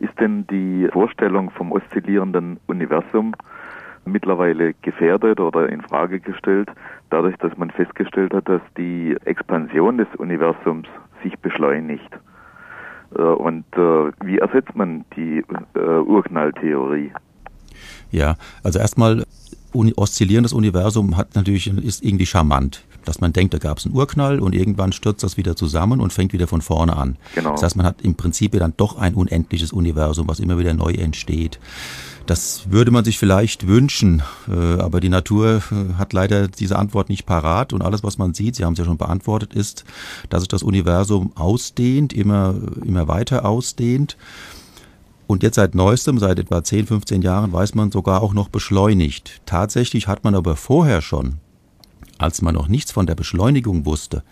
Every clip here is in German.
Ist denn die Vorstellung vom oszillierenden Universum mittlerweile gefährdet oder in Frage gestellt, dadurch, dass man festgestellt hat, dass die Expansion des Universums sich beschleunigt? Äh, und äh, wie ersetzt man die äh, Urknalltheorie? Ja, also erstmal oszillierendes Universum hat natürlich ist irgendwie charmant, dass man denkt, da gab es einen Urknall und irgendwann stürzt das wieder zusammen und fängt wieder von vorne an. Genau. Das heißt, man hat im Prinzip dann doch ein unendliches Universum, was immer wieder neu entsteht. Das würde man sich vielleicht wünschen, äh, aber die Natur äh, hat leider diese Antwort nicht parat und alles, was man sieht, Sie haben es ja schon beantwortet, ist, dass sich das Universum ausdehnt, immer, immer weiter ausdehnt. Und jetzt seit neuestem, seit etwa 10, 15 Jahren, weiß man sogar auch noch beschleunigt. Tatsächlich hat man aber vorher schon, als man noch nichts von der Beschleunigung wusste,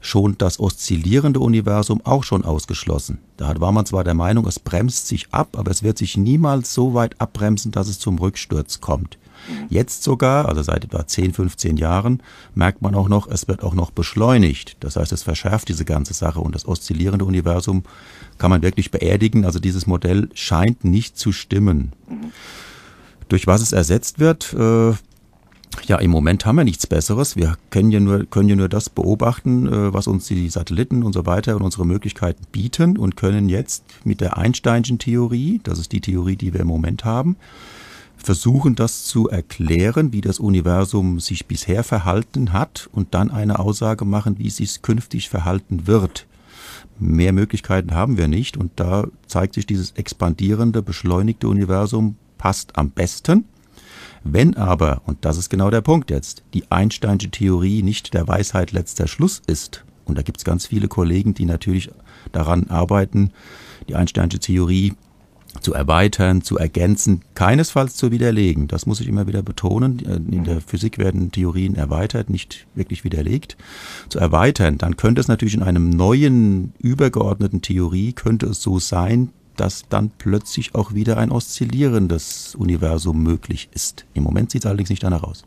schon das oszillierende Universum auch schon ausgeschlossen. Da war man zwar der Meinung, es bremst sich ab, aber es wird sich niemals so weit abbremsen, dass es zum Rücksturz kommt. Jetzt sogar, also seit etwa 10, 15 Jahren, merkt man auch noch, es wird auch noch beschleunigt. Das heißt, es verschärft diese ganze Sache und das oszillierende Universum kann man wirklich beerdigen. Also dieses Modell scheint nicht zu stimmen. Durch was es ersetzt wird, äh, ja, im Moment haben wir nichts Besseres. Wir können ja nur, können ja nur das beobachten, äh, was uns die Satelliten und so weiter und unsere Möglichkeiten bieten und können jetzt mit der Einsteinschen Theorie, das ist die Theorie, die wir im Moment haben, versuchen das zu erklären, wie das Universum sich bisher verhalten hat und dann eine Aussage machen, wie es sich künftig verhalten wird. Mehr Möglichkeiten haben wir nicht und da zeigt sich dieses expandierende, beschleunigte Universum passt am besten. Wenn aber, und das ist genau der Punkt jetzt, die Einsteinsche Theorie nicht der Weisheit letzter Schluss ist, und da gibt es ganz viele Kollegen, die natürlich daran arbeiten, die Einsteinsche Theorie zu erweitern, zu ergänzen, keinesfalls zu widerlegen. Das muss ich immer wieder betonen. In der Physik werden Theorien erweitert, nicht wirklich widerlegt. Zu erweitern, dann könnte es natürlich in einem neuen, übergeordneten Theorie, könnte es so sein, dass dann plötzlich auch wieder ein oszillierendes Universum möglich ist. Im Moment sieht es allerdings nicht danach aus.